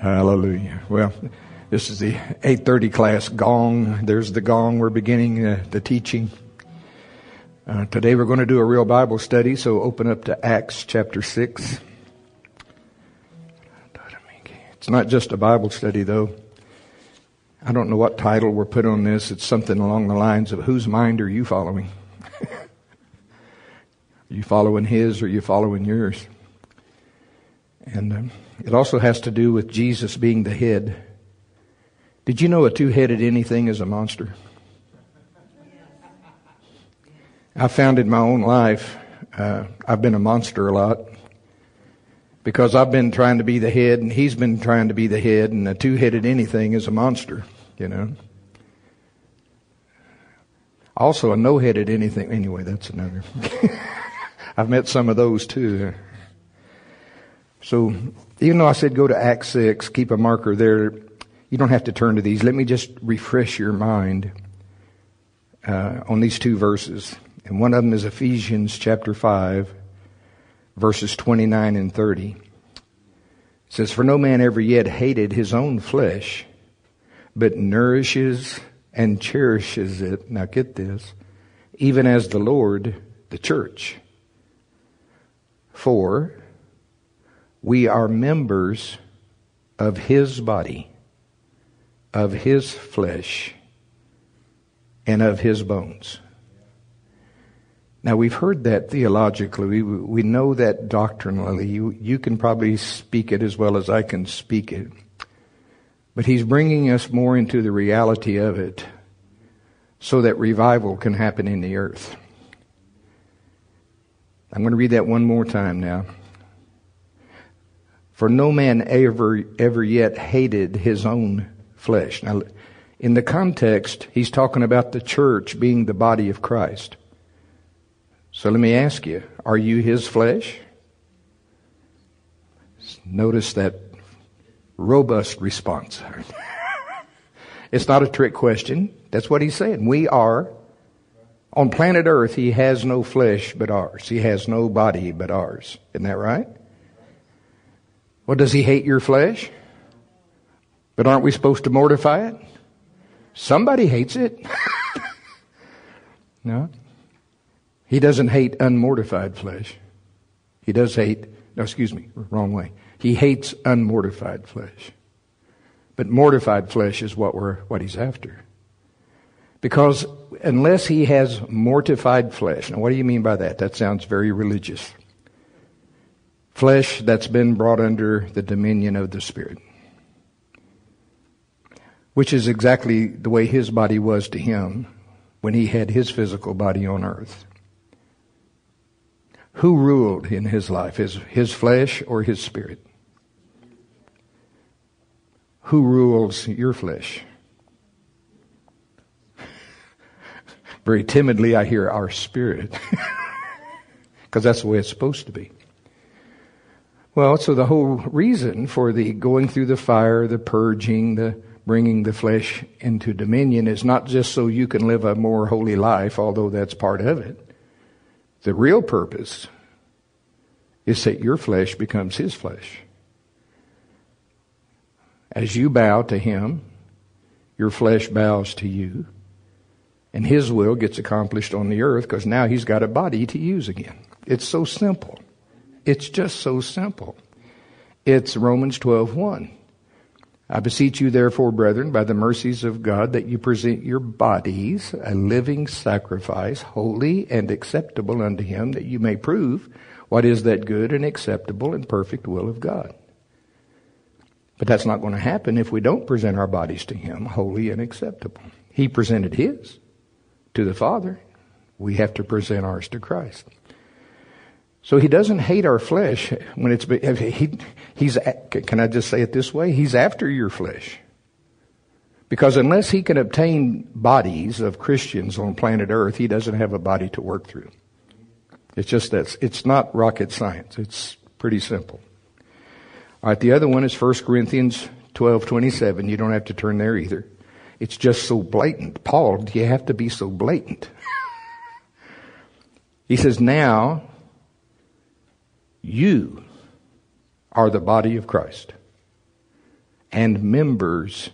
Hallelujah. Well, this is the 8:30 class gong. There's the gong. We're beginning uh, the teaching. Uh, today we're going to do a real Bible study, so open up to Acts chapter 6. It's not just a Bible study though. I don't know what title we're put on this. It's something along the lines of whose mind are you following? are you following his or are you following yours? And um, it also has to do with Jesus being the head. Did you know a two headed anything is a monster? I found in my own life, uh, I've been a monster a lot because I've been trying to be the head and he's been trying to be the head, and a two headed anything is a monster, you know. Also, a no headed anything, anyway, that's another. I've met some of those too. So, even though I said go to Acts 6, keep a marker there, you don't have to turn to these. Let me just refresh your mind uh, on these two verses. And one of them is Ephesians chapter 5, verses 29 and 30. It says, For no man ever yet hated his own flesh, but nourishes and cherishes it. Now get this. Even as the Lord, the church. For we are members of his body, of his flesh, and of his bones. Now, we've heard that theologically. We, we know that doctrinally. You, you can probably speak it as well as I can speak it. But he's bringing us more into the reality of it so that revival can happen in the earth. I'm going to read that one more time now. For no man ever, ever yet hated his own flesh. Now, in the context, he's talking about the church being the body of Christ. So let me ask you, are you his flesh? Notice that robust response. it's not a trick question. That's what he's saying. We are. On planet Earth, he has no flesh but ours. He has no body but ours. Isn't that right? Well, does he hate your flesh? But aren't we supposed to mortify it? Somebody hates it. no. He doesn't hate unmortified flesh. He does hate, no, excuse me, wrong way. He hates unmortified flesh. But mortified flesh is what we're, what he's after. Because unless he has mortified flesh, now what do you mean by that? That sounds very religious flesh that's been brought under the dominion of the Spirit. Which is exactly the way his body was to him when he had his physical body on earth. Who ruled in his life? His, his flesh or his spirit? Who rules your flesh? Very timidly, I hear our spirit. Because that's the way it's supposed to be. Well, so the whole reason for the going through the fire, the purging, the bringing the flesh into dominion is not just so you can live a more holy life, although that's part of it. The real purpose is that your flesh becomes his flesh. As you bow to him, your flesh bows to you, and his will gets accomplished on the earth because now he's got a body to use again. It's so simple. It's just so simple. It's Romans 12:1. I beseech you therefore, brethren, by the mercies of God, that you present your bodies a living sacrifice, holy and acceptable unto him, that you may prove what is that good and acceptable and perfect will of God. But that's not going to happen if we don't present our bodies to him holy and acceptable. He presented his to the Father. We have to present ours to Christ. So he doesn't hate our flesh when it's, he, he's, can I just say it this way? He's after your flesh. Because unless he can obtain bodies of Christians on planet earth, he doesn't have a body to work through. It's just that, it's not rocket science. It's pretty simple. Alright, the other one is 1 Corinthians 12, 27. You don't have to turn there either. It's just so blatant. Paul, do you have to be so blatant? he says, now, you are the body of Christ. and members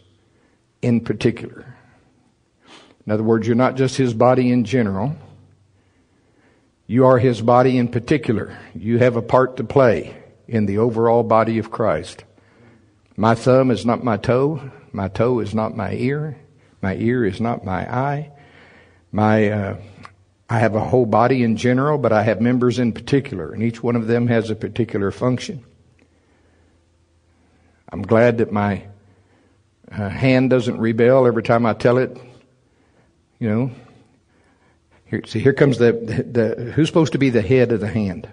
in particular. In other words, you're not just his body in general. You are his body in particular. You have a part to play in the overall body of Christ. My thumb is not my toe. My toe is not my ear. My ear is not my eye. My, uh, I have a whole body in general, but I have members in particular, and each one of them has a particular function. I'm glad that my uh, hand doesn't rebel every time I tell it, you know. Here, see, here comes the, the, the who's supposed to be the head of the hand?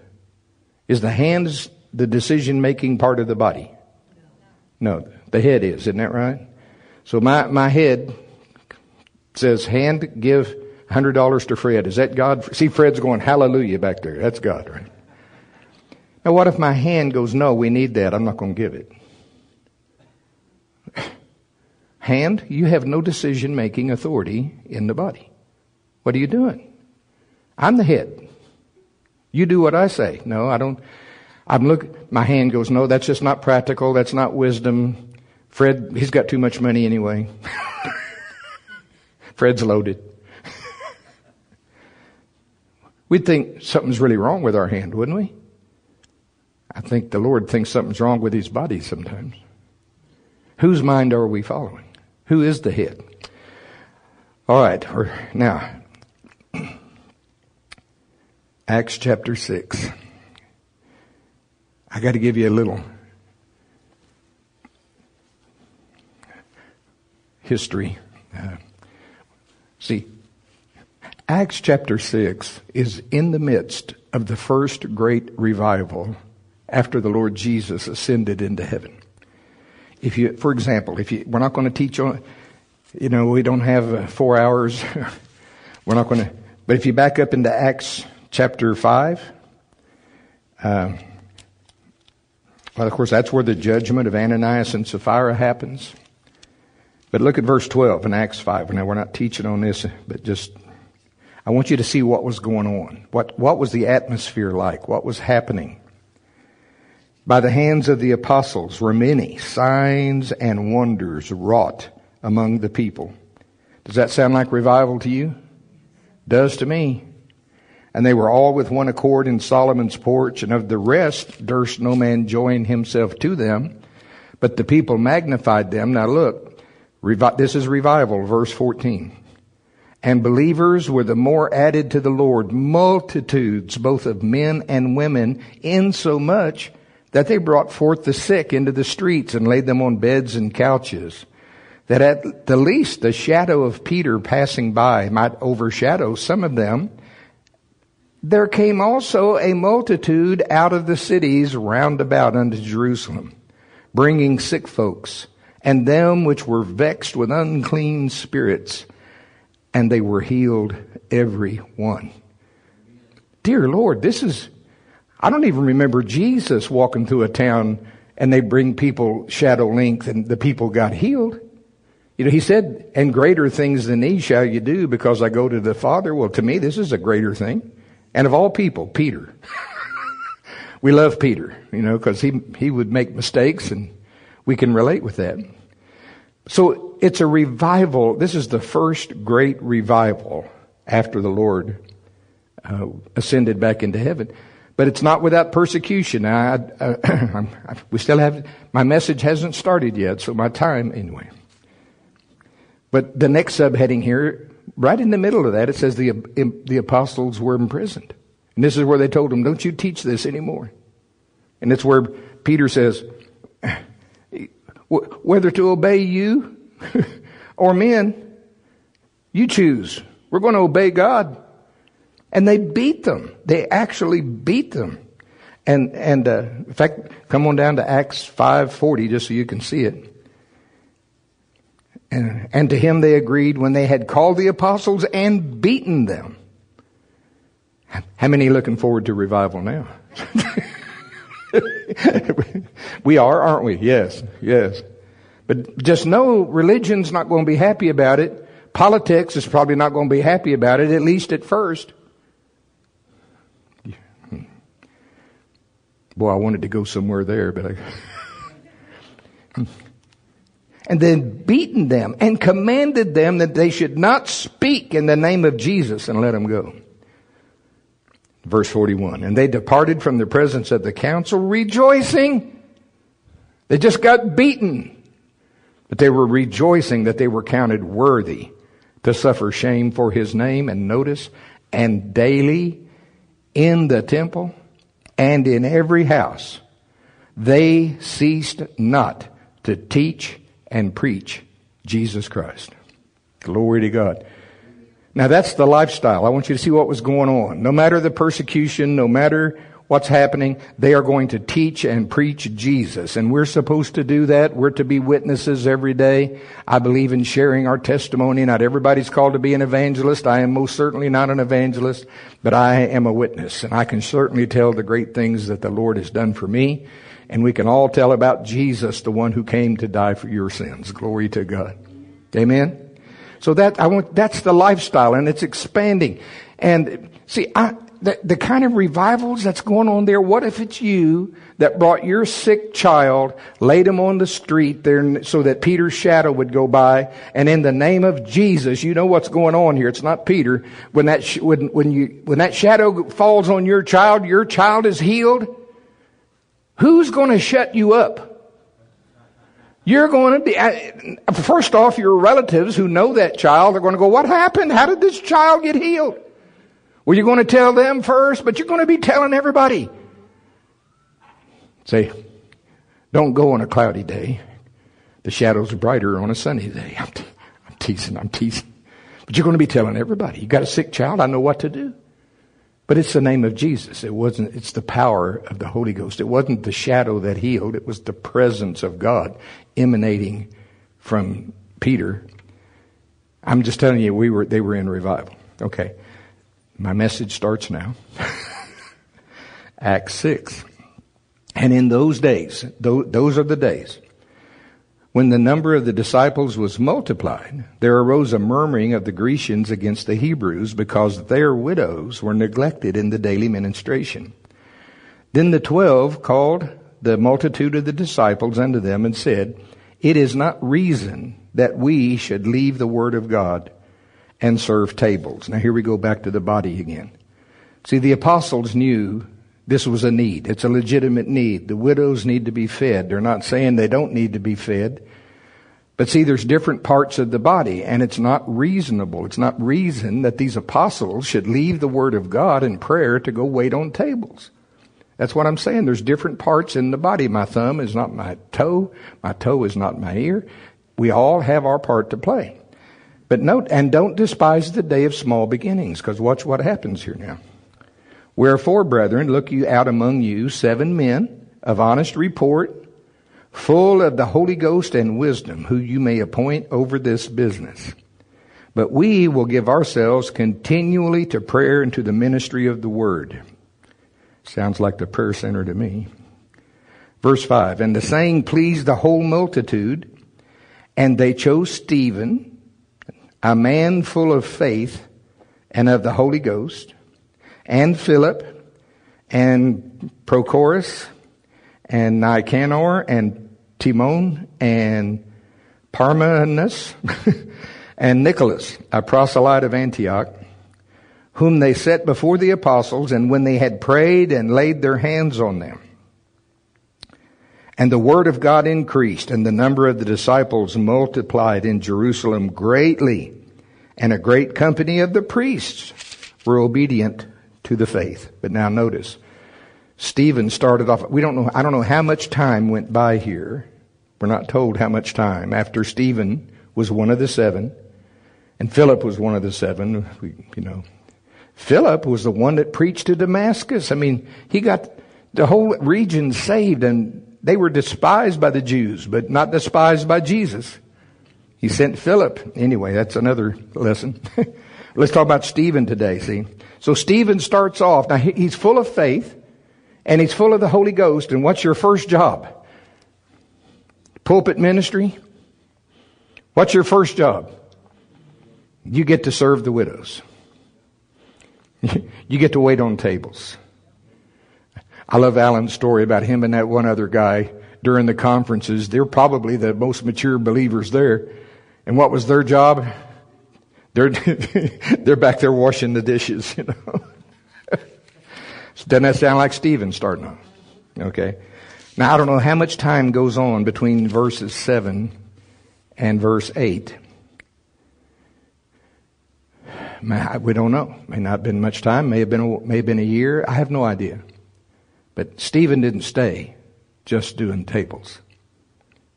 Is the hands the decision making part of the body? No, the head is, isn't that right? So my, my head says, hand, give $100 to Fred. Is that God? See, Fred's going, hallelujah back there. That's God, right? Now, what if my hand goes, no, we need that. I'm not going to give it. Hand, you have no decision making authority in the body. What are you doing? I'm the head. You do what I say. No, I don't. I'm look. My hand goes. No, that's just not practical. That's not wisdom. Fred, he's got too much money anyway. Fred's loaded. We'd think something's really wrong with our hand, wouldn't we? I think the Lord thinks something's wrong with his body sometimes. Whose mind are we following? Who is the head? All right, now, Acts chapter 6. I got to give you a little history. Uh, see, Acts chapter 6 is in the midst of the first great revival after the Lord Jesus ascended into heaven. If you, for example, if you, we're not going to teach on, you know, we don't have uh, four hours. we're not going to, but if you back up into Acts chapter 5, uh, well, of course, that's where the judgment of Ananias and Sapphira happens. But look at verse 12 in Acts 5. Now, we're not teaching on this, but just, I want you to see what was going on. What, what was the atmosphere like? What was happening? By the hands of the apostles were many signs and wonders wrought among the people. Does that sound like revival to you? Does to me. And they were all with one accord in Solomon's porch, and of the rest durst no man join himself to them, but the people magnified them. Now look, this is revival, verse 14. And believers were the more added to the Lord, multitudes both of men and women, insomuch that they brought forth the sick into the streets and laid them on beds and couches, that at the least the shadow of Peter passing by might overshadow some of them. There came also a multitude out of the cities round about unto Jerusalem, bringing sick folks, and them which were vexed with unclean spirits, and they were healed every one. Dear Lord, this is I don't even remember Jesus walking through a town and they bring people shadow length and the people got healed. You know, he said, and greater things than these shall you do because I go to the Father. Well, to me, this is a greater thing. And of all people, Peter. we love Peter, you know, because he, he would make mistakes and we can relate with that. So it's a revival. This is the first great revival after the Lord uh, ascended back into heaven. But it's not without persecution. I, I, we still have, my message hasn't started yet, so my time, anyway. But the next subheading here, right in the middle of that, it says the, the apostles were imprisoned. And this is where they told them, don't you teach this anymore. And it's where Peter says, whether to obey you or men, you choose. We're going to obey God. And they beat them. They actually beat them. And, and, uh, in fact, come on down to Acts 5.40 just so you can see it. And, and to him they agreed when they had called the apostles and beaten them. How many looking forward to revival now? we are, aren't we? Yes, yes. But just know religion's not going to be happy about it. Politics is probably not going to be happy about it, at least at first. Boy, I wanted to go somewhere there, but I. and then beaten them and commanded them that they should not speak in the name of Jesus and let them go. Verse 41. And they departed from the presence of the council rejoicing. They just got beaten. But they were rejoicing that they were counted worthy to suffer shame for his name and notice and daily in the temple and in every house they ceased not to teach and preach Jesus Christ. Glory to God. Now that's the lifestyle. I want you to see what was going on. No matter the persecution, no matter what's happening, they are going to teach and preach Jesus. And we're supposed to do that. We're to be witnesses every day. I believe in sharing our testimony. Not everybody's called to be an evangelist. I am most certainly not an evangelist, but I am a witness. And I can certainly tell the great things that the Lord has done for me. And we can all tell about Jesus, the one who came to die for your sins. Glory to God. Amen. So that I want that's the lifestyle and it's expanding. And see, I, the, the kind of revivals that's going on there, what if it's you that brought your sick child, laid him on the street there so that Peter's shadow would go by, and in the name of Jesus, you know what's going on here. It's not Peter. When that, sh- when, when you, when that shadow falls on your child, your child is healed. Who's going to shut you up? You're going to be, uh, first off, your relatives who know that child are going to go, what happened? How did this child get healed? Well, you're going to tell them first, but you're going to be telling everybody. Say, don't go on a cloudy day. The shadows are brighter on a sunny day. I'm, te- I'm teasing, I'm teasing. But you're going to be telling everybody. You got a sick child, I know what to do. But it's the name of Jesus. It wasn't, it's the power of the Holy Ghost. It wasn't the shadow that healed. It was the presence of God emanating from Peter. I'm just telling you, we were, they were in revival. Okay. My message starts now. Acts 6. And in those days, those are the days, when the number of the disciples was multiplied, there arose a murmuring of the Grecians against the Hebrews because their widows were neglected in the daily ministration. Then the twelve called the multitude of the disciples unto them and said, It is not reason that we should leave the word of God and serve tables. Now here we go back to the body again. See, the apostles knew this was a need. It's a legitimate need. The widows need to be fed. They're not saying they don't need to be fed. But see, there's different parts of the body, and it's not reasonable. It's not reason that these apostles should leave the Word of God and prayer to go wait on tables. That's what I'm saying. There's different parts in the body. My thumb is not my toe. My toe is not my ear. We all have our part to play. But note, and don't despise the day of small beginnings, because watch what happens here now. Wherefore, brethren, look you out among you seven men of honest report, full of the Holy Ghost and wisdom, who you may appoint over this business. But we will give ourselves continually to prayer and to the ministry of the word. Sounds like the prayer center to me. Verse 5 And the saying pleased the whole multitude, and they chose Stephen a man full of faith and of the Holy Ghost, and Philip, and Prochorus, and Nicanor, and Timon, and Parmenas, and Nicholas, a proselyte of Antioch, whom they set before the apostles, and when they had prayed and laid their hands on them, and the word of God increased, and the number of the disciples multiplied in Jerusalem greatly, and a great company of the priests were obedient to the faith. But now notice, Stephen started off, we don't know, I don't know how much time went by here. We're not told how much time after Stephen was one of the seven, and Philip was one of the seven, we, you know. Philip was the one that preached to Damascus. I mean, he got the whole region saved and they were despised by the Jews, but not despised by Jesus. He sent Philip. Anyway, that's another lesson. Let's talk about Stephen today, see. So Stephen starts off, now he's full of faith, and he's full of the Holy Ghost, and what's your first job? Pulpit ministry? What's your first job? You get to serve the widows. you get to wait on tables. I love Alan's story about him and that one other guy during the conferences. They're probably the most mature believers there. And what was their job? They're, they're back there washing the dishes, you know. Doesn't that sound like Stephen starting off? Okay. Now, I don't know how much time goes on between verses 7 and verse 8. We don't know. May not have been much time. May have been a, may have been a year. I have no idea. But Stephen didn't stay just doing tables.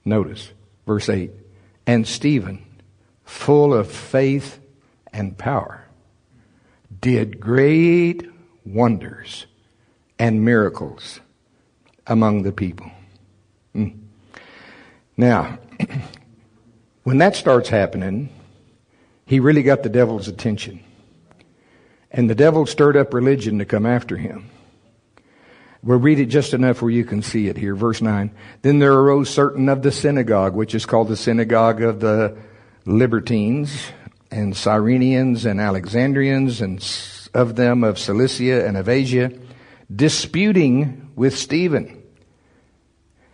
Notice verse 8. And Stephen, full of faith and power, did great wonders and miracles among the people. Mm. Now, when that starts happening, he really got the devil's attention. And the devil stirred up religion to come after him. We'll read it just enough where you can see it here. Verse 9. Then there arose certain of the synagogue, which is called the synagogue of the Libertines, and Cyrenians, and Alexandrians, and of them of Cilicia and of Asia, disputing with Stephen.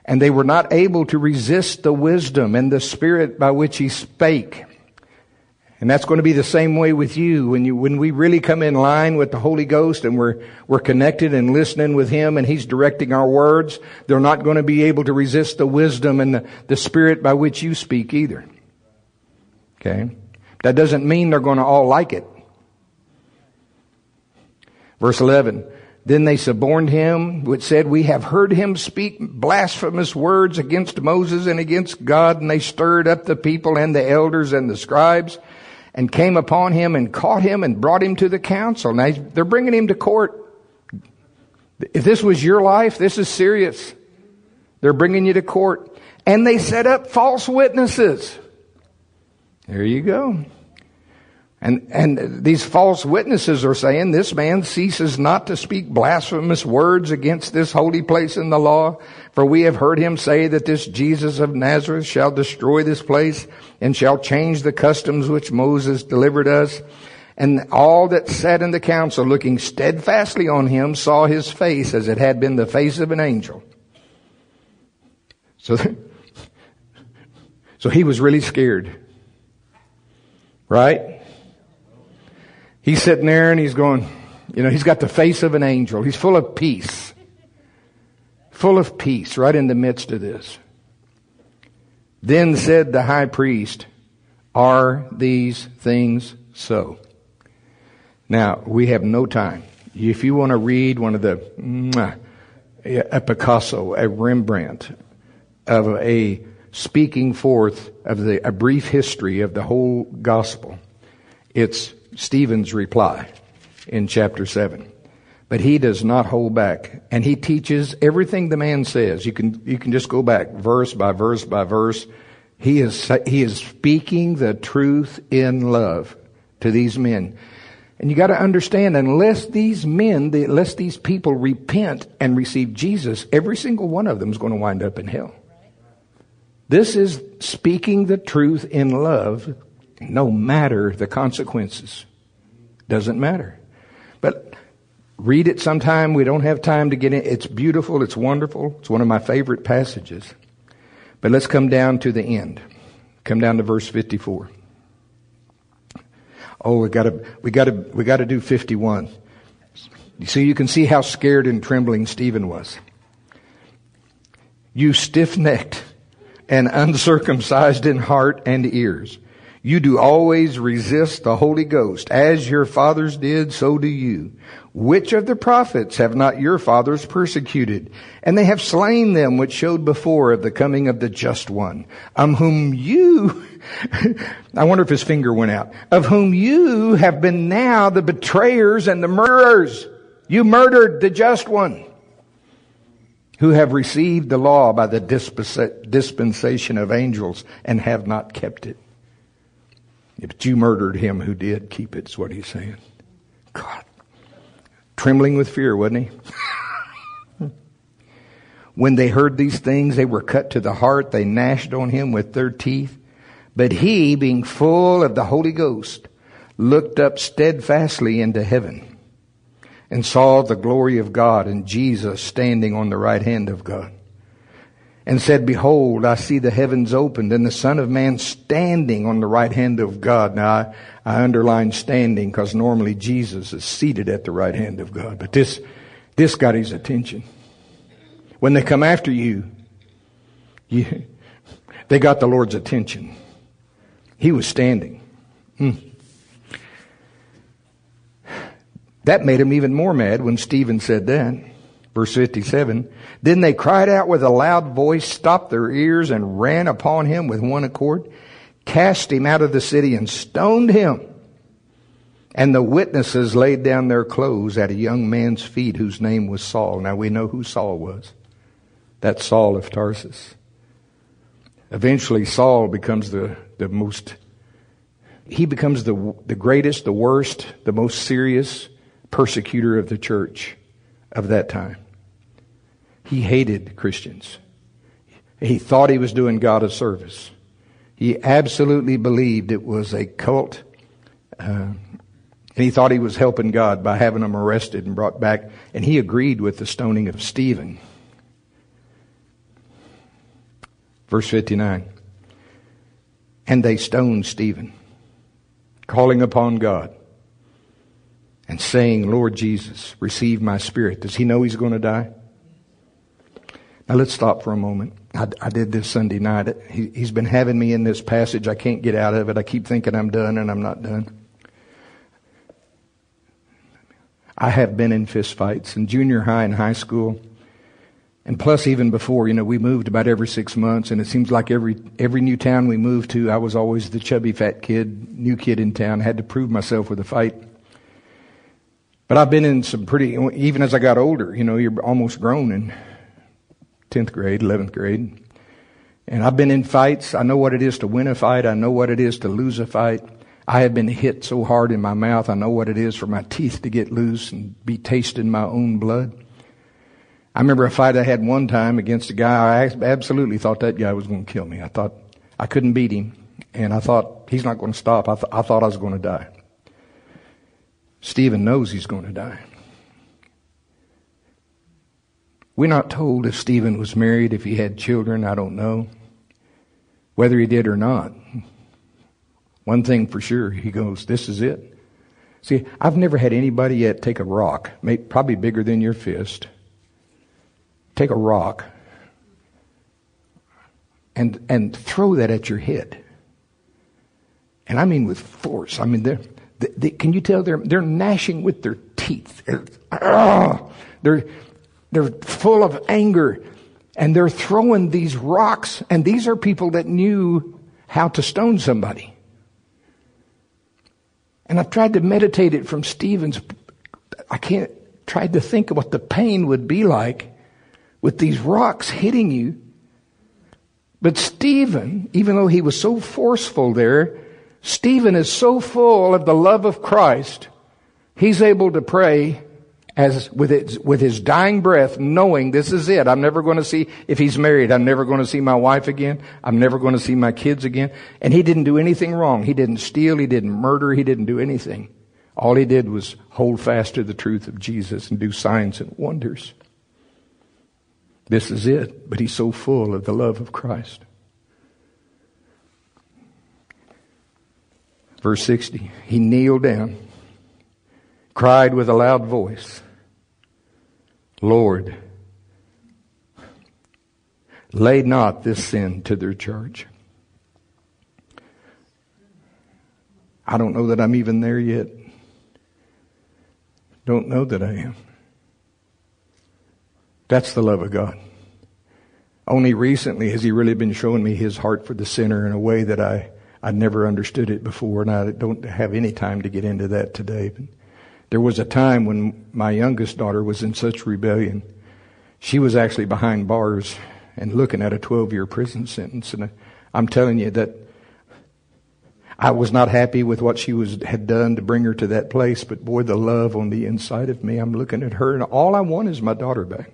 And they were not able to resist the wisdom and the spirit by which he spake. And that's going to be the same way with you when you, when we really come in line with the Holy Ghost and we're, we're connected and listening with Him and He's directing our words, they're not going to be able to resist the wisdom and the, the Spirit by which you speak either. Okay? That doesn't mean they're going to all like it. Verse 11. Then they suborned him, which said, We have heard him speak blasphemous words against Moses and against God, and they stirred up the people and the elders and the scribes and came upon him and caught him and brought him to the council. Now they're bringing him to court. If this was your life, this is serious. They're bringing you to court. And they set up false witnesses. There you go. And, and these false witnesses are saying this man ceases not to speak blasphemous words against this holy place in the law. For we have heard him say that this Jesus of Nazareth shall destroy this place and shall change the customs which Moses delivered us. And all that sat in the council looking steadfastly on him saw his face as it had been the face of an angel. So, so he was really scared. Right? He's sitting there and he's going, you know, he's got the face of an angel. He's full of peace. Full of peace right in the midst of this. Then said the high priest, Are these things so? Now, we have no time. If you want to read one of the, a Picasso, a Rembrandt, of a speaking forth of the, a brief history of the whole gospel, it's Stephen's reply in chapter 7. But he does not hold back. And he teaches everything the man says. You can, you can just go back verse by verse by verse. He is, he is speaking the truth in love to these men. And you got to understand, unless these men, unless these people repent and receive Jesus, every single one of them is going to wind up in hell. This is speaking the truth in love no matter the consequences. Doesn't matter. But read it sometime. We don't have time to get in. It's beautiful. It's wonderful. It's one of my favorite passages. But let's come down to the end. Come down to verse 54. Oh, we gotta, we gotta, we gotta do 51. So you can see how scared and trembling Stephen was. You stiff necked and uncircumcised in heart and ears. You do always resist the Holy Ghost. As your fathers did, so do you. Which of the prophets have not your fathers persecuted? And they have slain them which showed before of the coming of the just one, of whom you, I wonder if his finger went out, of whom you have been now the betrayers and the murderers. You murdered the just one who have received the law by the dispensation of angels and have not kept it. But you murdered him who did keep it, is what he's saying. God. Trembling with fear, wasn't he? when they heard these things, they were cut to the heart. They gnashed on him with their teeth. But he, being full of the Holy Ghost, looked up steadfastly into heaven and saw the glory of God and Jesus standing on the right hand of God. And said, Behold, I see the heavens opened and the Son of Man standing on the right hand of God. Now, I, I underline standing because normally Jesus is seated at the right hand of God. But this, this got his attention. When they come after you, you they got the Lord's attention. He was standing. Hmm. That made him even more mad when Stephen said that. Verse 57. Then they cried out with a loud voice, stopped their ears, and ran upon him with one accord, cast him out of the city, and stoned him. And the witnesses laid down their clothes at a young man's feet whose name was Saul. Now we know who Saul was. That's Saul of Tarsus. Eventually, Saul becomes the, the most, he becomes the, the greatest, the worst, the most serious persecutor of the church of that time. He hated Christians. He thought he was doing God a service. He absolutely believed it was a cult. Uh, and he thought he was helping God by having them arrested and brought back. And he agreed with the stoning of Stephen. Verse 59. And they stoned Stephen, calling upon God and saying, Lord Jesus, receive my spirit. Does he know he's going to die? Now let's stop for a moment. I, I did this Sunday night. He, he's been having me in this passage. I can't get out of it. I keep thinking I'm done and I'm not done. I have been in fistfights in junior high and high school. And plus, even before, you know, we moved about every six months, and it seems like every every new town we moved to, I was always the chubby fat kid, new kid in town. Had to prove myself with a fight. But I've been in some pretty, even as I got older, you know, you're almost grown in 10th grade, 11th grade. And I've been in fights. I know what it is to win a fight. I know what it is to lose a fight. I have been hit so hard in my mouth. I know what it is for my teeth to get loose and be tasting my own blood. I remember a fight I had one time against a guy. I absolutely thought that guy was going to kill me. I thought I couldn't beat him. And I thought he's not going to stop. I, th- I thought I was going to die. Stephen knows he's going to die. We're not told if Stephen was married, if he had children, I don't know. Whether he did or not. One thing for sure, he goes, This is it. See, I've never had anybody yet take a rock, probably bigger than your fist, take a rock and, and throw that at your head. And I mean with force. I mean, they're, can you tell they're, they're gnashing with their teeth? They're, they're full of anger and they're throwing these rocks. And these are people that knew how to stone somebody. And I've tried to meditate it from Stephen's. I can't, tried to think of what the pain would be like with these rocks hitting you. But Stephen, even though he was so forceful there, Stephen is so full of the love of Christ, he's able to pray as with his, with his dying breath, knowing this is it. I'm never going to see, if he's married, I'm never going to see my wife again. I'm never going to see my kids again. And he didn't do anything wrong. He didn't steal. He didn't murder. He didn't do anything. All he did was hold fast to the truth of Jesus and do signs and wonders. This is it. But he's so full of the love of Christ. Verse 60. He kneeled down cried with a loud voice, Lord, lay not this sin to their charge. I don't know that I'm even there yet. Don't know that I am. That's the love of God. Only recently has He really been showing me His heart for the sinner in a way that I, I never understood it before, and I don't have any time to get into that today. But there was a time when my youngest daughter was in such rebellion. She was actually behind bars and looking at a 12 year prison sentence. And I'm telling you that I was not happy with what she was, had done to bring her to that place, but boy, the love on the inside of me, I'm looking at her and all I want is my daughter back.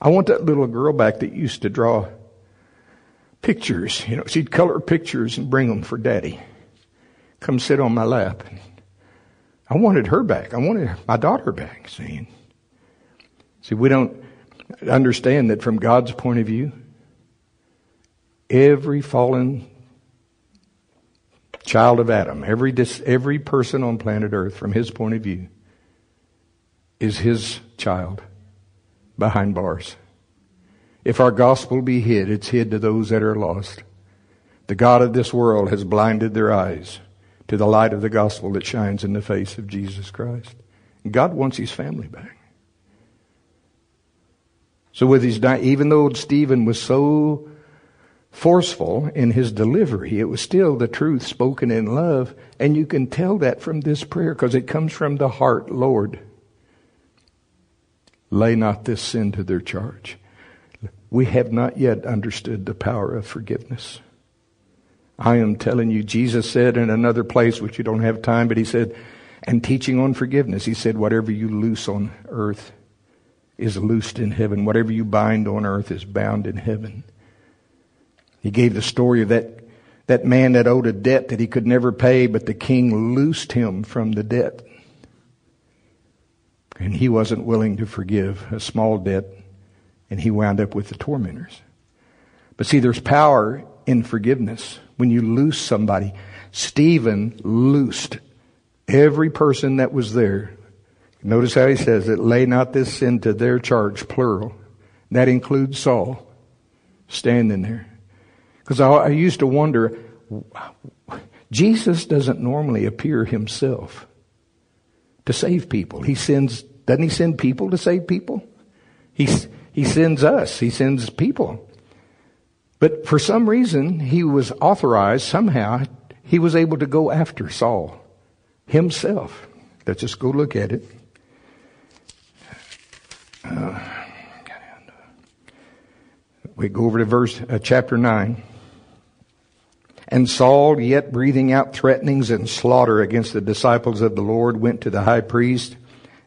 I want that little girl back that used to draw pictures. You know, she'd color pictures and bring them for daddy. Come sit on my lap. I wanted her back. I wanted my daughter back. See, see, we don't understand that from God's point of view, Every fallen child of Adam, every, dis, every person on planet Earth, from his point of view, is his child behind bars. If our gospel be hid, it's hid to those that are lost. The God of this world has blinded their eyes to the light of the gospel that shines in the face of Jesus Christ. God wants his family back. So with his, even though Stephen was so forceful in his delivery, it was still the truth spoken in love. And you can tell that from this prayer because it comes from the heart, Lord. Lay not this sin to their charge. We have not yet understood the power of forgiveness. I am telling you, Jesus said in another place, which you don't have time, but he said, and teaching on forgiveness, he said, whatever you loose on earth is loosed in heaven. Whatever you bind on earth is bound in heaven. He gave the story of that, that man that owed a debt that he could never pay, but the king loosed him from the debt. And he wasn't willing to forgive a small debt, and he wound up with the tormentors. But see, there's power in forgiveness when you loose somebody. Stephen loosed every person that was there. Notice how he says it, lay not this sin to their charge, plural. That includes Saul standing there. Because I, I used to wonder, Jesus doesn't normally appear himself to save people. He sends, doesn't he send people to save people? He, he sends us. He sends people. But for some reason, he was authorized somehow, he was able to go after Saul himself. Let's just go look at it. Uh, we go over to verse, uh, chapter 9. And Saul, yet breathing out threatenings and slaughter against the disciples of the Lord, went to the high priest,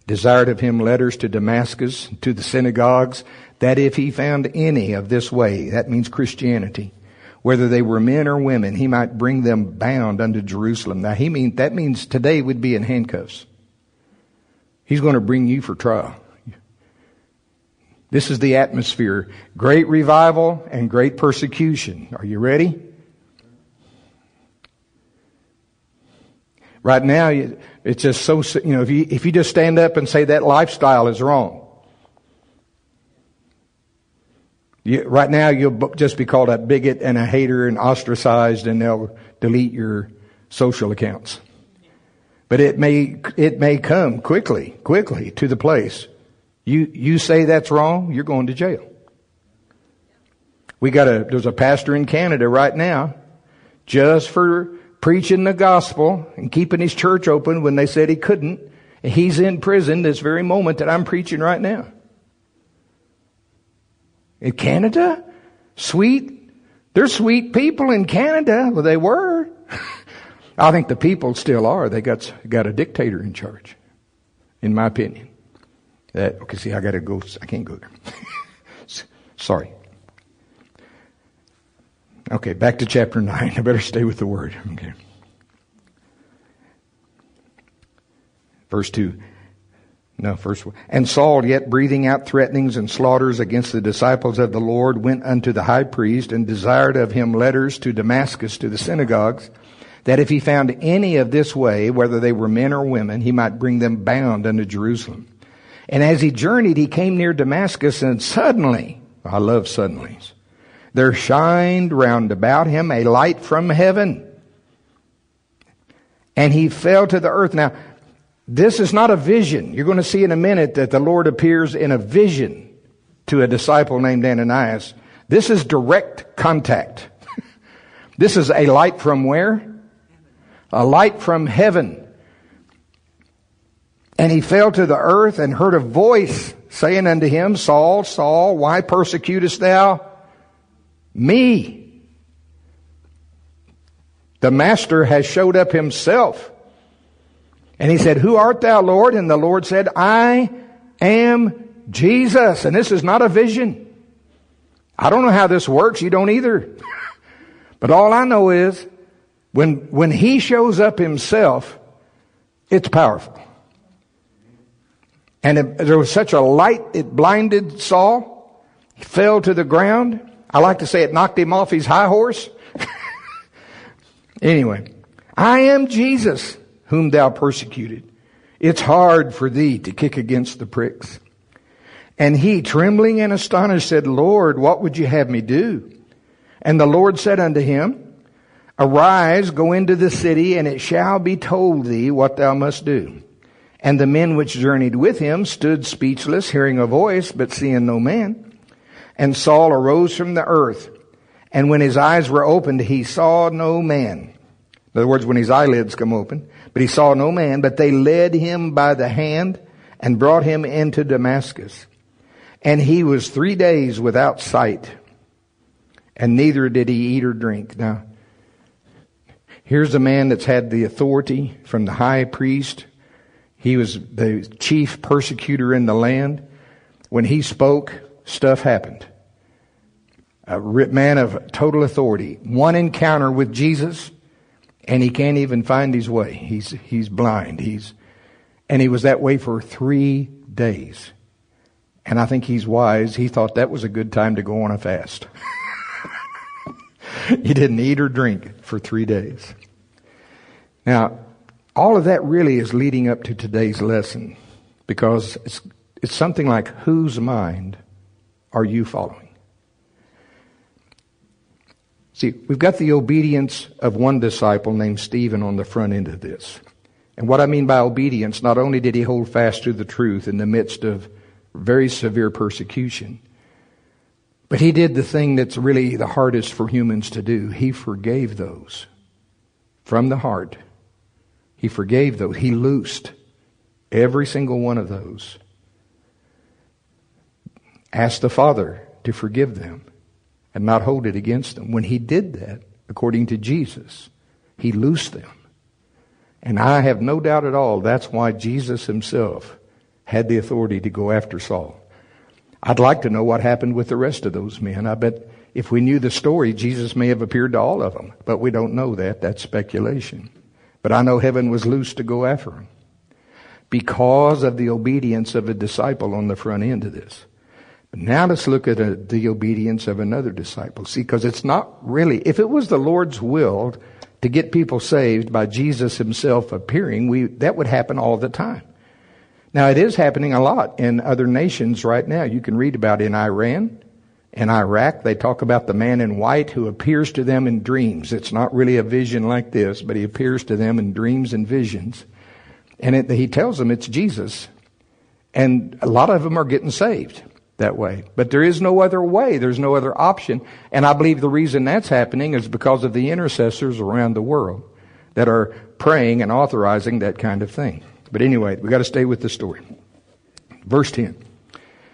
desired of him letters to Damascus, to the synagogues, that if he found any of this way, that means Christianity, whether they were men or women, he might bring them bound unto Jerusalem. Now he mean, that means today would be in handcuffs. He's going to bring you for trial. This is the atmosphere. Great revival and great persecution. Are you ready? Right now, it's just so, you know, if you, if you just stand up and say that lifestyle is wrong, you, right now you'll just be called a bigot and a hater and ostracized and they'll delete your social accounts. But it may, it may come quickly, quickly to the place. You, you say that's wrong, you're going to jail. We got a, there's a pastor in Canada right now just for preaching the gospel and keeping his church open when they said he couldn't. And He's in prison this very moment that I'm preaching right now. In Canada? Sweet? They're sweet people in Canada. Well, they were. I think the people still are. They got, got a dictator in charge, in my opinion. That, okay, see, I gotta go, I can't go there. Sorry. Okay, back to chapter 9. I better stay with the word. Okay. Verse 2. No, first one. And Saul, yet breathing out threatenings and slaughters against the disciples of the Lord, went unto the high priest and desired of him letters to Damascus to the synagogues, that if he found any of this way, whether they were men or women, he might bring them bound unto Jerusalem. And as he journeyed, he came near Damascus, and suddenly, I love suddenlies, there shined round about him a light from heaven. And he fell to the earth. Now, this is not a vision. You're going to see in a minute that the Lord appears in a vision to a disciple named Ananias. This is direct contact. this is a light from where? A light from heaven. And he fell to the earth and heard a voice saying unto him, Saul, Saul, why persecutest thou me. The master has showed up himself. And he said, Who art thou, Lord? And the Lord said, I am Jesus. And this is not a vision. I don't know how this works. You don't either. but all I know is when, when he shows up himself, it's powerful. And it, there was such a light, it blinded Saul. He fell to the ground. I like to say it knocked him off his high horse. anyway, I am Jesus whom thou persecuted. It's hard for thee to kick against the pricks. And he, trembling and astonished, said, Lord, what would you have me do? And the Lord said unto him, Arise, go into the city, and it shall be told thee what thou must do. And the men which journeyed with him stood speechless, hearing a voice, but seeing no man. And Saul arose from the earth, and when his eyes were opened, he saw no man. In other words, when his eyelids come open, but he saw no man, but they led him by the hand and brought him into Damascus. And he was three days without sight, and neither did he eat or drink. Now, here's a man that's had the authority from the high priest. He was the chief persecutor in the land. When he spoke, stuff happened. A man of total authority. One encounter with Jesus, and he can't even find his way. He's, he's blind. He's, and he was that way for three days. And I think he's wise. He thought that was a good time to go on a fast. he didn't eat or drink for three days. Now, all of that really is leading up to today's lesson because it's, it's something like whose mind are you following? See, we've got the obedience of one disciple named Stephen on the front end of this. And what I mean by obedience, not only did he hold fast to the truth in the midst of very severe persecution. But he did the thing that's really the hardest for humans to do. He forgave those from the heart. He forgave those. He loosed every single one of those. Asked the Father to forgive them and not hold it against them. When he did that, according to Jesus, he loosed them. And I have no doubt at all that's why Jesus himself had the authority to go after Saul. I'd like to know what happened with the rest of those men. I bet if we knew the story, Jesus may have appeared to all of them, but we don't know that. That's speculation. But I know heaven was loose to go after him because of the obedience of a disciple on the front end of this. But now let's look at a, the obedience of another disciple. See, because it's not really, if it was the Lord's will to get people saved by Jesus himself appearing, we, that would happen all the time. Now, it is happening a lot in other nations right now. You can read about in Iran and Iraq. They talk about the man in white who appears to them in dreams. It's not really a vision like this, but he appears to them in dreams and visions. And it, he tells them it's Jesus. And a lot of them are getting saved that way. But there is no other way. There's no other option. And I believe the reason that's happening is because of the intercessors around the world that are praying and authorizing that kind of thing. But anyway, we've got to stay with the story. Verse 10.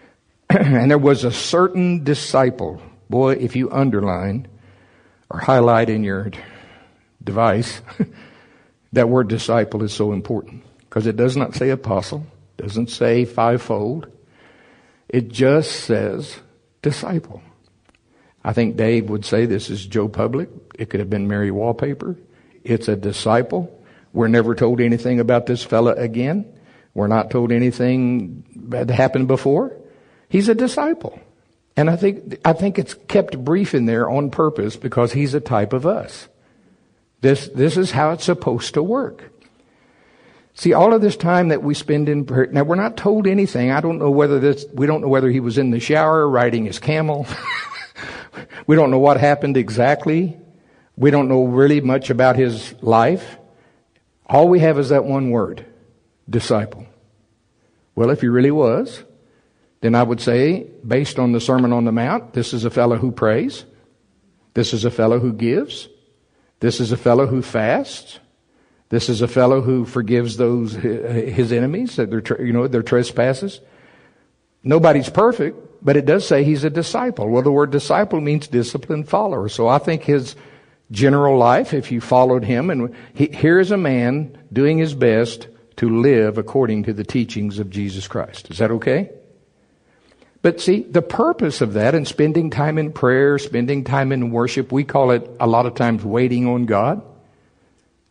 and there was a certain disciple. Boy, if you underline or highlight in your device, that word disciple is so important because it does not say apostle, doesn't say fivefold. It just says disciple. I think Dave would say this is Joe Public. It could have been Mary Wallpaper. It's a disciple. We're never told anything about this fella again. We're not told anything that happened before. He's a disciple. And I think, I think it's kept brief in there on purpose because he's a type of us. This, this is how it's supposed to work. See, all of this time that we spend in prayer, now we're not told anything. I don't know whether this, we don't know whether he was in the shower riding his camel. we don't know what happened exactly. We don't know really much about his life. All we have is that one word disciple. Well, if he really was, then I would say, based on the Sermon on the Mount, this is a fellow who prays. This is a fellow who gives. This is a fellow who fasts. This is a fellow who forgives those his enemies, their you know their trespasses. Nobody's perfect, but it does say he's a disciple. Well, the word disciple means disciplined follower. So I think his general life if you followed him. And he, here is a man doing his best to live according to the teachings of Jesus Christ. Is that okay? But see, the purpose of that and spending time in prayer, spending time in worship, we call it a lot of times waiting on God.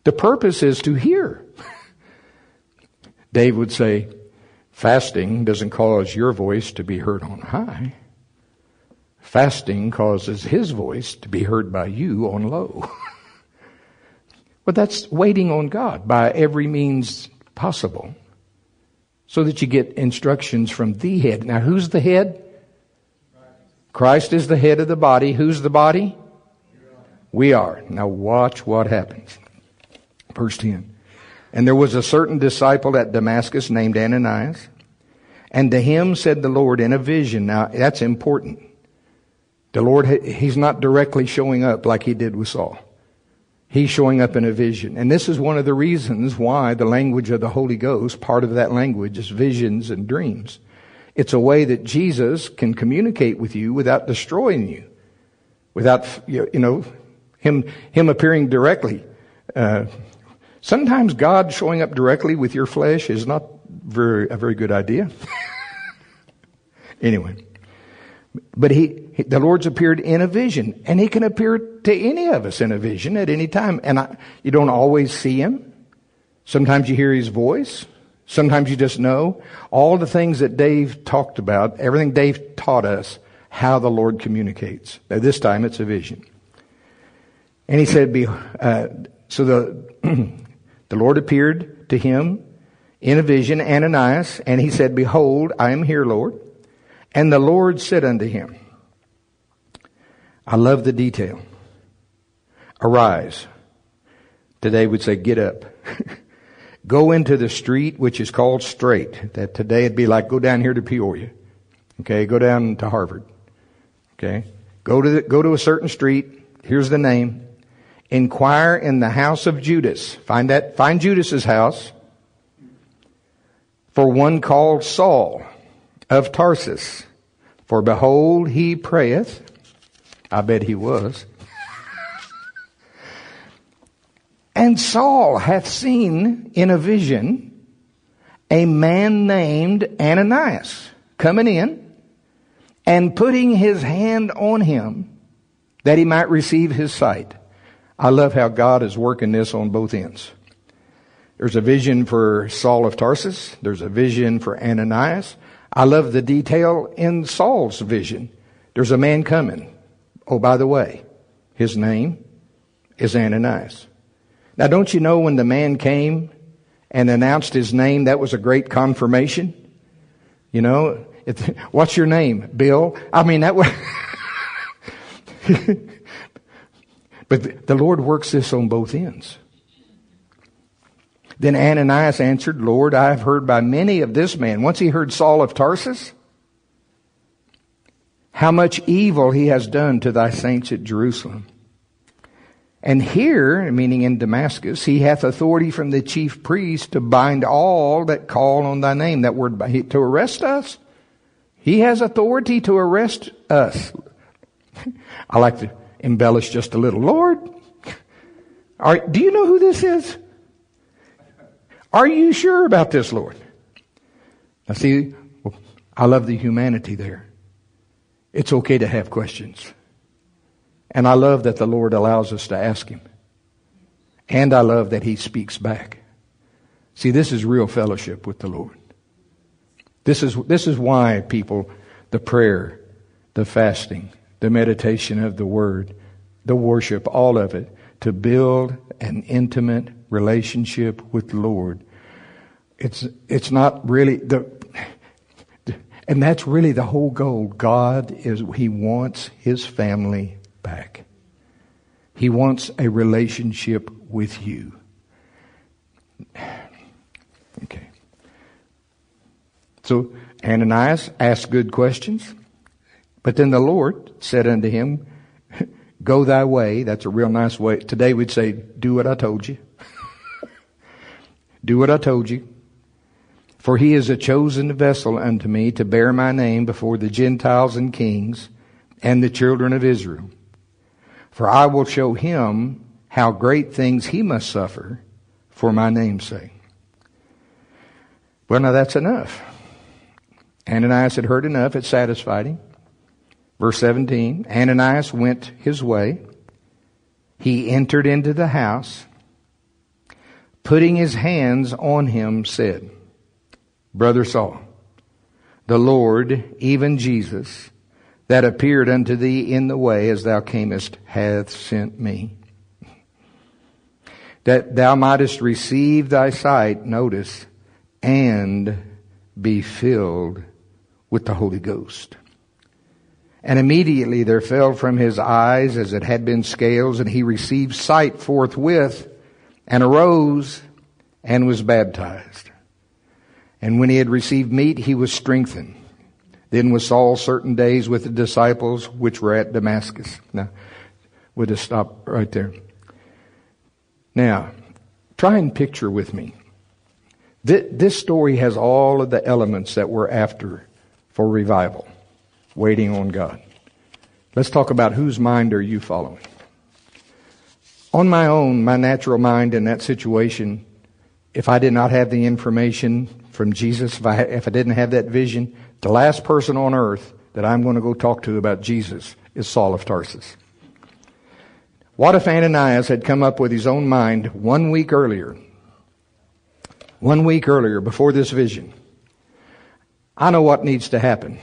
The purpose is to hear. Dave would say, fasting doesn't cause your voice to be heard on high. Fasting causes his voice to be heard by you on low. but that's waiting on God by every means possible so that you get instructions from the head. Now, who's the head? Christ is the head of the body. Who's the body? We are. Now, watch what happens. Verse 10. And there was a certain disciple at Damascus named Ananias. And to him said the Lord in a vision. Now, that's important. The Lord, He's not directly showing up like He did with Saul. He's showing up in a vision. And this is one of the reasons why the language of the Holy Ghost, part of that language is visions and dreams. It's a way that Jesus can communicate with you without destroying you, without, you know, Him, Him appearing directly. Uh, sometimes God showing up directly with your flesh is not very, a very good idea. anyway. But he, the Lord's appeared in a vision, and he can appear to any of us in a vision at any time. And I, you don't always see him. Sometimes you hear his voice. Sometimes you just know. All the things that Dave talked about, everything Dave taught us, how the Lord communicates. Now, this time it's a vision. And he said, uh, so the, the Lord appeared to him in a vision, Ananias, and he said, Behold, I am here, Lord. And the Lord said unto him, I love the detail. Arise. Today would say, get up. go into the street which is called straight. That today it'd be like go down here to Peoria. Okay, go down to Harvard. Okay. Go to the, go to a certain street. Here's the name. Inquire in the house of Judas. Find that, find Judas's house. For one called Saul of Tarsus. For behold, he prayeth. I bet he was. and Saul hath seen in a vision a man named Ananias coming in and putting his hand on him that he might receive his sight. I love how God is working this on both ends. There's a vision for Saul of Tarsus. There's a vision for Ananias. I love the detail in Saul's vision. There's a man coming. Oh, by the way, his name is Ananias. Now, don't you know when the man came and announced his name, that was a great confirmation? You know, what's your name? Bill? I mean, that was. but the Lord works this on both ends. Then Ananias answered, Lord, I have heard by many of this man. Once he heard Saul of Tarsus, how much evil he has done to thy saints at Jerusalem. And here, meaning in Damascus, he hath authority from the chief priest to bind all that call on thy name. That word, to arrest us. He has authority to arrest us. I like to embellish just a little. Lord, are, do you know who this is? Are you sure about this, Lord? Now, see, I love the humanity there. It's okay to have questions. And I love that the Lord allows us to ask Him. And I love that He speaks back. See, this is real fellowship with the Lord. This is, this is why people, the prayer, the fasting, the meditation of the Word, the worship, all of it, to build an intimate relationship with the Lord. It's, it's not really the, and that's really the whole goal. God is, He wants His family back. He wants a relationship with you. Okay. So Ananias asked good questions, but then the Lord said unto him, Go thy way. That's a real nice way. Today we'd say, Do what I told you. Do what I told you. For he is a chosen vessel unto me to bear my name before the Gentiles and kings and the children of Israel. For I will show him how great things he must suffer for my name's sake. Well, now that's enough. Ananias had heard enough. It satisfied him. Verse 17 Ananias went his way. He entered into the house. Putting his hands on him, said, Brother Saul, the Lord, even Jesus, that appeared unto thee in the way as thou camest hath sent me. That thou mightest receive thy sight, notice, and be filled with the Holy Ghost. And immediately there fell from his eyes as it had been scales, and he received sight forthwith, and arose and was baptized. And when he had received meat, he was strengthened. Then was Saul certain days with the disciples which were at Damascus. Now, we'll just stop right there. Now, try and picture with me. This story has all of the elements that we're after for revival, waiting on God. Let's talk about whose mind are you following? On my own, my natural mind in that situation, if I did not have the information from Jesus, if I, if I didn't have that vision, the last person on earth that I'm going to go talk to about Jesus is Saul of Tarsus. What if Ananias had come up with his own mind one week earlier? One week earlier, before this vision. I know what needs to happen.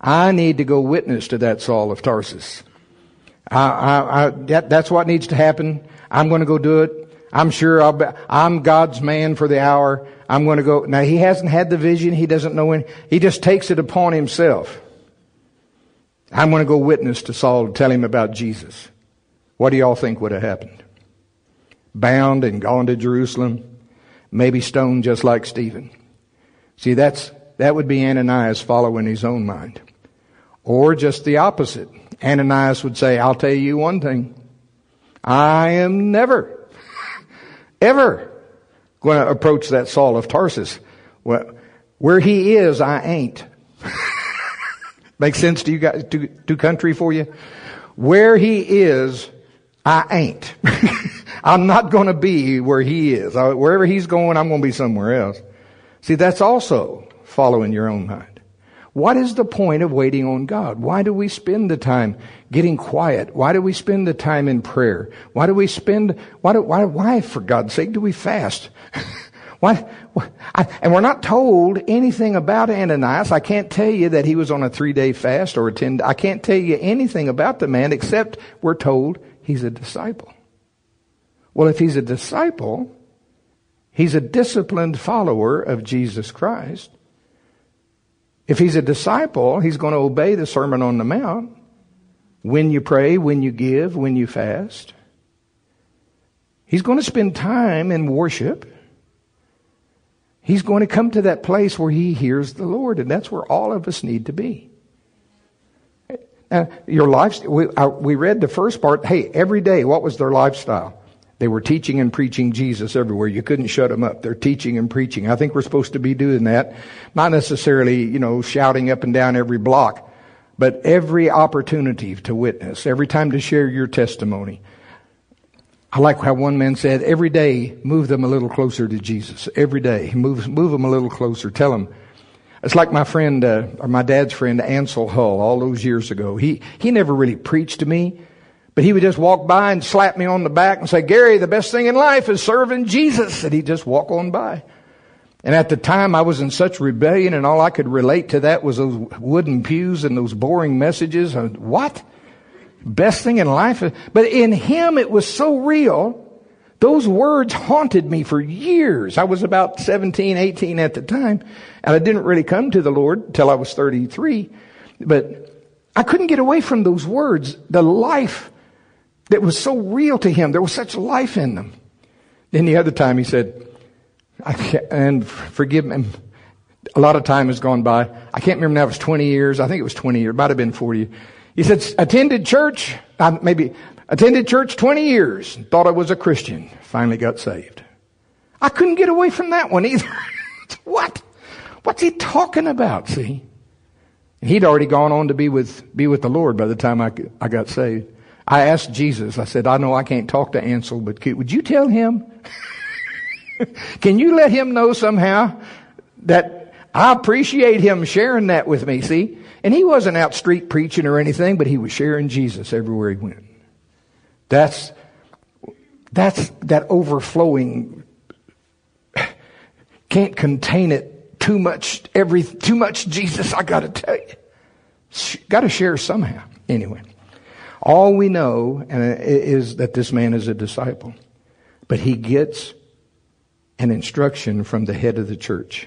I need to go witness to that Saul of Tarsus. I, I, I, that, that's what needs to happen. I'm going to go do it. I'm sure I'll be, I'm God's man for the hour. I'm going to go. Now he hasn't had the vision. He doesn't know when. He just takes it upon himself. I'm going to go witness to Saul to tell him about Jesus. What do y'all think would have happened? Bound and gone to Jerusalem, maybe stoned just like Stephen. See, that's, that would be Ananias following his own mind. Or just the opposite. Ananias would say, I'll tell you one thing. I am never, ever going to approach that Saul of Tarsus. Well, where he is, I ain't. Makes sense to you guys, too, too country for you? Where he is, I ain't. I'm not going to be where he is. Wherever he's going, I'm going to be somewhere else. See, that's also following your own mind. What is the point of waiting on God? Why do we spend the time getting quiet? Why do we spend the time in prayer? Why do we spend, why, do, why, why for God's sake do we fast? why, why I, and we're not told anything about Ananias. I can't tell you that he was on a three day fast or a ten, I can't tell you anything about the man except we're told he's a disciple. Well, if he's a disciple, he's a disciplined follower of Jesus Christ. If he's a disciple, he's going to obey the Sermon on the Mount when you pray, when you give, when you fast. He's going to spend time in worship. He's going to come to that place where he hears the Lord, and that's where all of us need to be. Now, your life, we, we read the first part. Hey, every day, what was their lifestyle? They were teaching and preaching Jesus everywhere. You couldn't shut them up. They're teaching and preaching. I think we're supposed to be doing that. Not necessarily, you know, shouting up and down every block, but every opportunity to witness, every time to share your testimony. I like how one man said, every day move them a little closer to Jesus. Every day move, move them a little closer. Tell them. It's like my friend, uh, or my dad's friend, Ansel Hull, all those years ago. He, he never really preached to me. But he would just walk by and slap me on the back and say, Gary, the best thing in life is serving Jesus. And he'd just walk on by. And at the time I was in such rebellion and all I could relate to that was those wooden pews and those boring messages. What? Best thing in life? But in him it was so real. Those words haunted me for years. I was about 17, 18 at the time, and I didn't really come to the Lord until I was 33. But I couldn't get away from those words. The life that was so real to him. There was such life in them. Then the other time he said, and forgive me, a lot of time has gone by. I can't remember now, it was 20 years. I think it was 20 years. It might have been 40. He said, attended church, uh, maybe attended church 20 years, thought I was a Christian, finally got saved. I couldn't get away from that one either. what? What's he talking about, see? He'd already gone on to be with, be with the Lord by the time I, I got saved. I asked Jesus, I said, I know I can't talk to Ansel, but could, would you tell him? Can you let him know somehow that I appreciate him sharing that with me, see? And he wasn't out street preaching or anything, but he was sharing Jesus everywhere he went. That's, that's that overflowing, can't contain it too much, every, too much Jesus, I gotta tell you. Got to share somehow. Anyway, all we know is that this man is a disciple, but he gets an instruction from the head of the church.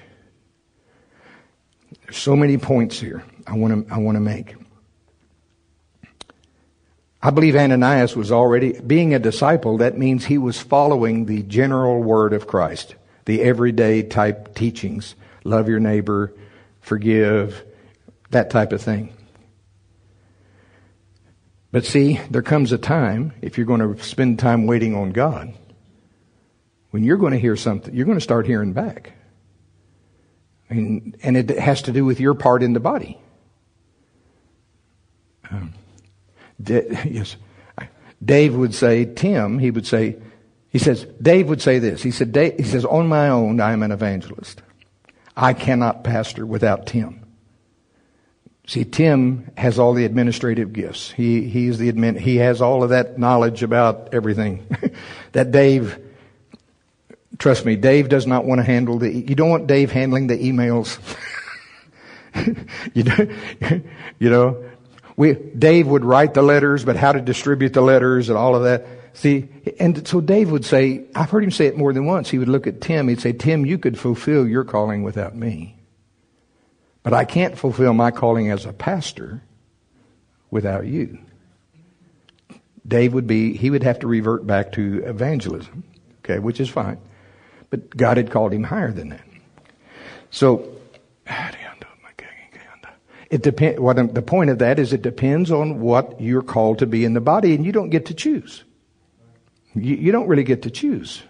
There's so many points here I want to I want to make. I believe Ananias was already being a disciple. That means he was following the general word of Christ, the everyday type teachings: love your neighbor, forgive, that type of thing. But see, there comes a time, if you're going to spend time waiting on God, when you're going to hear something, you're going to start hearing back. And, and it has to do with your part in the body. Um, yes. Dave would say, Tim, he would say, he says, Dave would say this. He said, he says, on my own, I am an evangelist. I cannot pastor without Tim. See, Tim has all the administrative gifts. He, he's the admin, he has all of that knowledge about everything that Dave, trust me, Dave does not want to handle the, you don't want Dave handling the emails. you, you know, we, Dave would write the letters, but how to distribute the letters and all of that. See, and so Dave would say, I've heard him say it more than once. He would look at Tim, he'd say, Tim, you could fulfill your calling without me. But I can't fulfill my calling as a pastor without you. Dave would be, he would have to revert back to evangelism, okay, which is fine. But God had called him higher than that. So, it depend, what the point of that is it depends on what you're called to be in the body, and you don't get to choose. You, you don't really get to choose.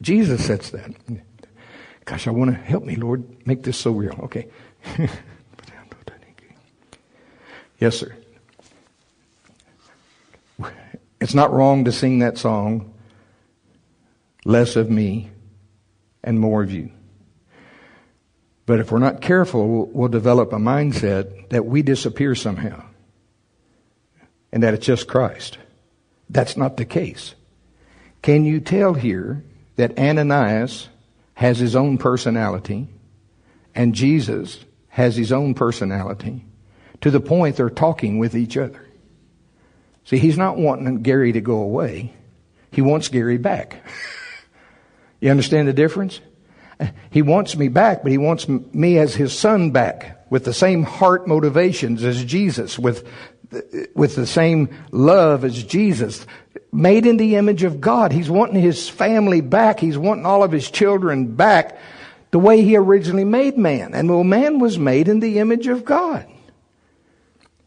Jesus sets that. Gosh, I want to help me, Lord, make this so real. Okay. yes, sir. It's not wrong to sing that song, less of me and more of you. But if we're not careful, we'll, we'll develop a mindset that we disappear somehow and that it's just Christ. That's not the case. Can you tell here that Ananias has his own personality, and Jesus has his own personality, to the point they're talking with each other. See, he's not wanting Gary to go away. He wants Gary back. you understand the difference? He wants me back, but he wants me as his son back with the same heart motivations as Jesus, with, with the same love as Jesus made in the image of God. He's wanting his family back. He's wanting all of his children back the way he originally made man. And well, man was made in the image of God.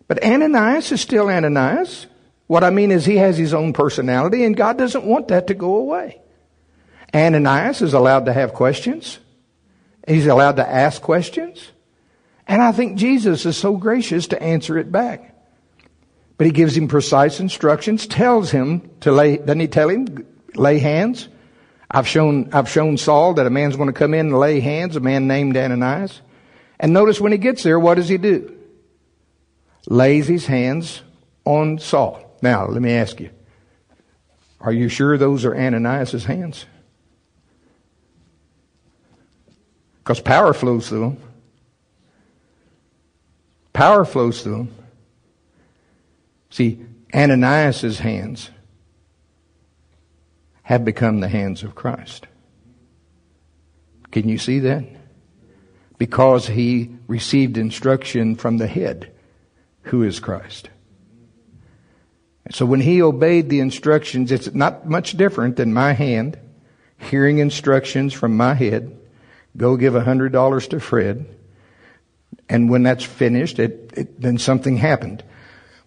But Ananias is still Ananias. What I mean is he has his own personality and God doesn't want that to go away. Ananias is allowed to have questions. He's allowed to ask questions. And I think Jesus is so gracious to answer it back. But he gives him precise instructions, tells him to lay, doesn't he tell him, lay hands? I've shown, I've shown Saul that a man's going to come in and lay hands, a man named Ananias. And notice when he gets there, what does he do? Lays his hands on Saul. Now, let me ask you, are you sure those are Ananias' hands? Because power flows through them. Power flows through them. See, Ananias' hands have become the hands of Christ. Can you see that? Because he received instruction from the head, who is Christ. So when he obeyed the instructions, it's not much different than my hand hearing instructions from my head. Go give a hundred dollars to Fred. And when that's finished, it, it, then something happened.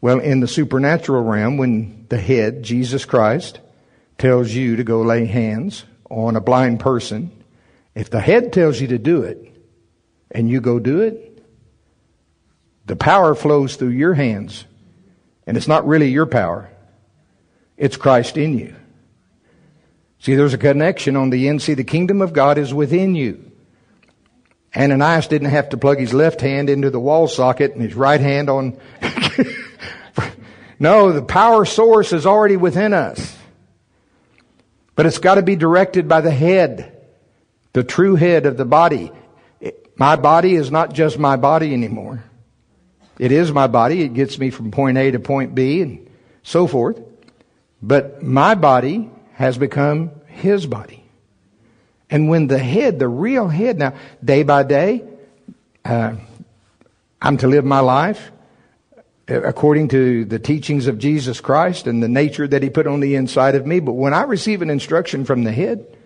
Well, in the supernatural realm, when the head, Jesus Christ, tells you to go lay hands on a blind person, if the head tells you to do it and you go do it, the power flows through your hands. And it's not really your power. It's Christ in you. See, there's a connection on the end. See, the kingdom of God is within you. Ananias didn't have to plug his left hand into the wall socket and his right hand on No, the power source is already within us. But it's got to be directed by the head, the true head of the body. My body is not just my body anymore. It is my body. It gets me from point A to point B and so forth. But my body has become his body. And when the head, the real head, now, day by day, uh, I'm to live my life according to the teachings of Jesus Christ and the nature that he put on the inside of me. But when I receive an instruction from the head,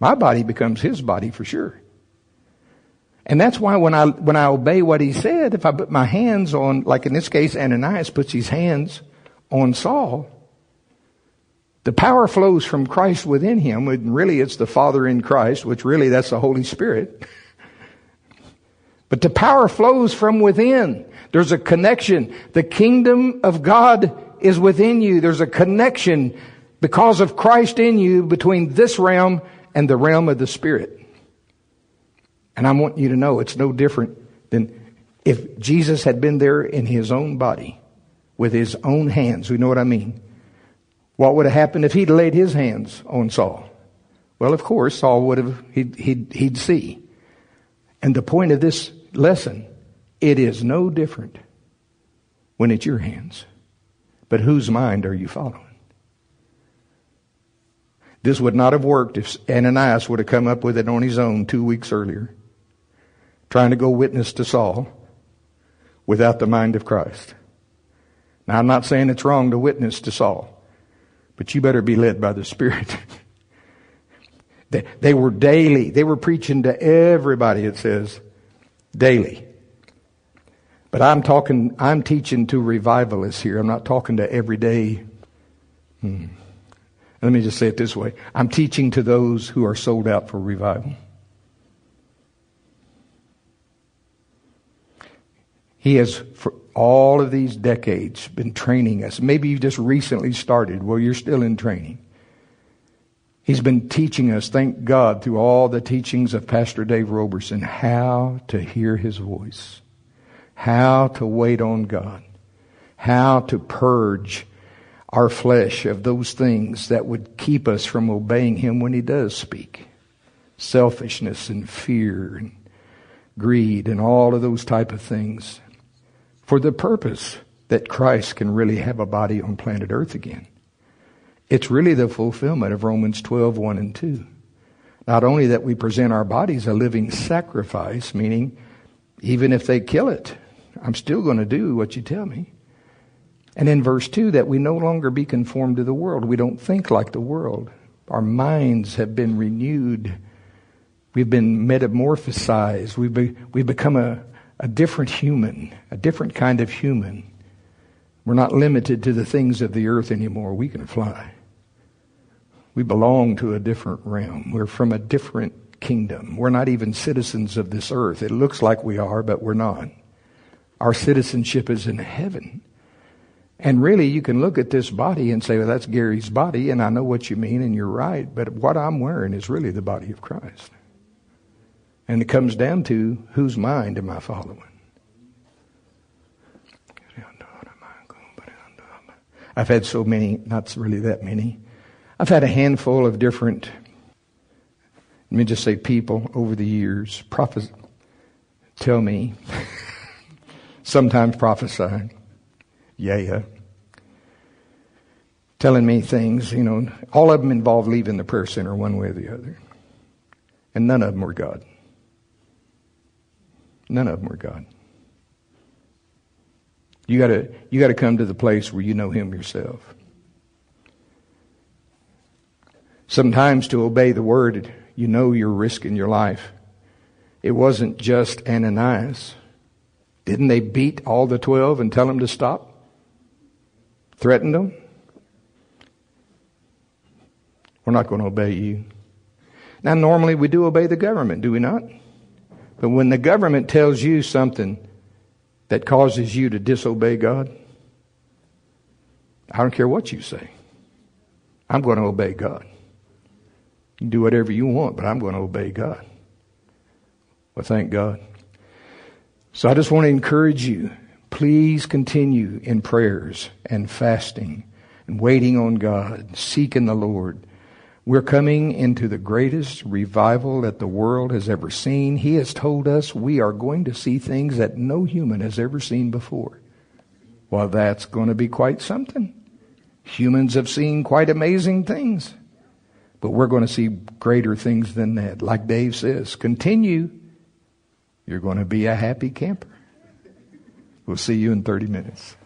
my body becomes his body for sure. And that's why when I, when I obey what he said, if I put my hands on, like in this case, Ananias puts his hands on Saul, the power flows from Christ within him, and really it's the Father in Christ, which really that's the Holy Spirit. but the power flows from within. There's a connection. The kingdom of God is within you. There's a connection because of Christ in you between this realm and the realm of the Spirit. And I want you to know it's no different than if Jesus had been there in his own body with his own hands. We know what I mean. What would have happened if he'd laid his hands on Saul? Well, of course, Saul would have, he'd, he'd, he'd see. And the point of this lesson, it is no different when it's your hands. But whose mind are you following? This would not have worked if Ananias would have come up with it on his own two weeks earlier, trying to go witness to Saul without the mind of Christ. Now, I'm not saying it's wrong to witness to Saul, but you better be led by the Spirit. they, they were daily, they were preaching to everybody, it says, daily. But I'm talking, I'm teaching to revivalists here. I'm not talking to everyday. Hmm. Let me just say it this way I'm teaching to those who are sold out for revival. He has, for all of these decades, been training us. Maybe you just recently started. Well, you're still in training. He's been teaching us, thank God, through all the teachings of Pastor Dave Roberson, how to hear his voice, how to wait on God, how to purge our flesh of those things that would keep us from obeying Him when He does speak. Selfishness and fear and greed and all of those type of things for the purpose that Christ can really have a body on planet Earth again. It's really the fulfillment of Romans 12, 1 and 2. Not only that we present our bodies a living sacrifice, meaning even if they kill it, I'm still going to do what you tell me. And in verse 2, that we no longer be conformed to the world. We don't think like the world. Our minds have been renewed. We've been metamorphosized. We've, be, we've become a, a different human, a different kind of human. We're not limited to the things of the earth anymore. We can fly. We belong to a different realm. We're from a different kingdom. We're not even citizens of this earth. It looks like we are, but we're not. Our citizenship is in heaven. And really, you can look at this body and say, well, that's Gary's body, and I know what you mean, and you're right, but what I'm wearing is really the body of Christ. And it comes down to whose mind am I following? I've had so many, not really that many. I've had a handful of different, let me just say people over the years, prophets tell me, sometimes prophesying. yeah, yeah. telling me things, you know, all of them involved leaving the prayer center one way or the other. And none of them were God. None of them were God. You gotta, you gotta come to the place where you know Him yourself. Sometimes to obey the word, you know you're risking your life. It wasn't just Ananias. Didn't they beat all the twelve and tell them to stop? threatened them. We're not going to obey you. Now, normally we do obey the government, do we not? But when the government tells you something that causes you to disobey God, I don't care what you say. I'm going to obey God. You do whatever you want, but I'm going to obey God. Well, thank God. So I just want to encourage you Please continue in prayers and fasting and waiting on God, seeking the Lord. We're coming into the greatest revival that the world has ever seen. He has told us we are going to see things that no human has ever seen before. Well, that's going to be quite something. Humans have seen quite amazing things. But we're going to see greater things than that. Like Dave says, continue. You're going to be a happy camper. We'll see you in 30 minutes.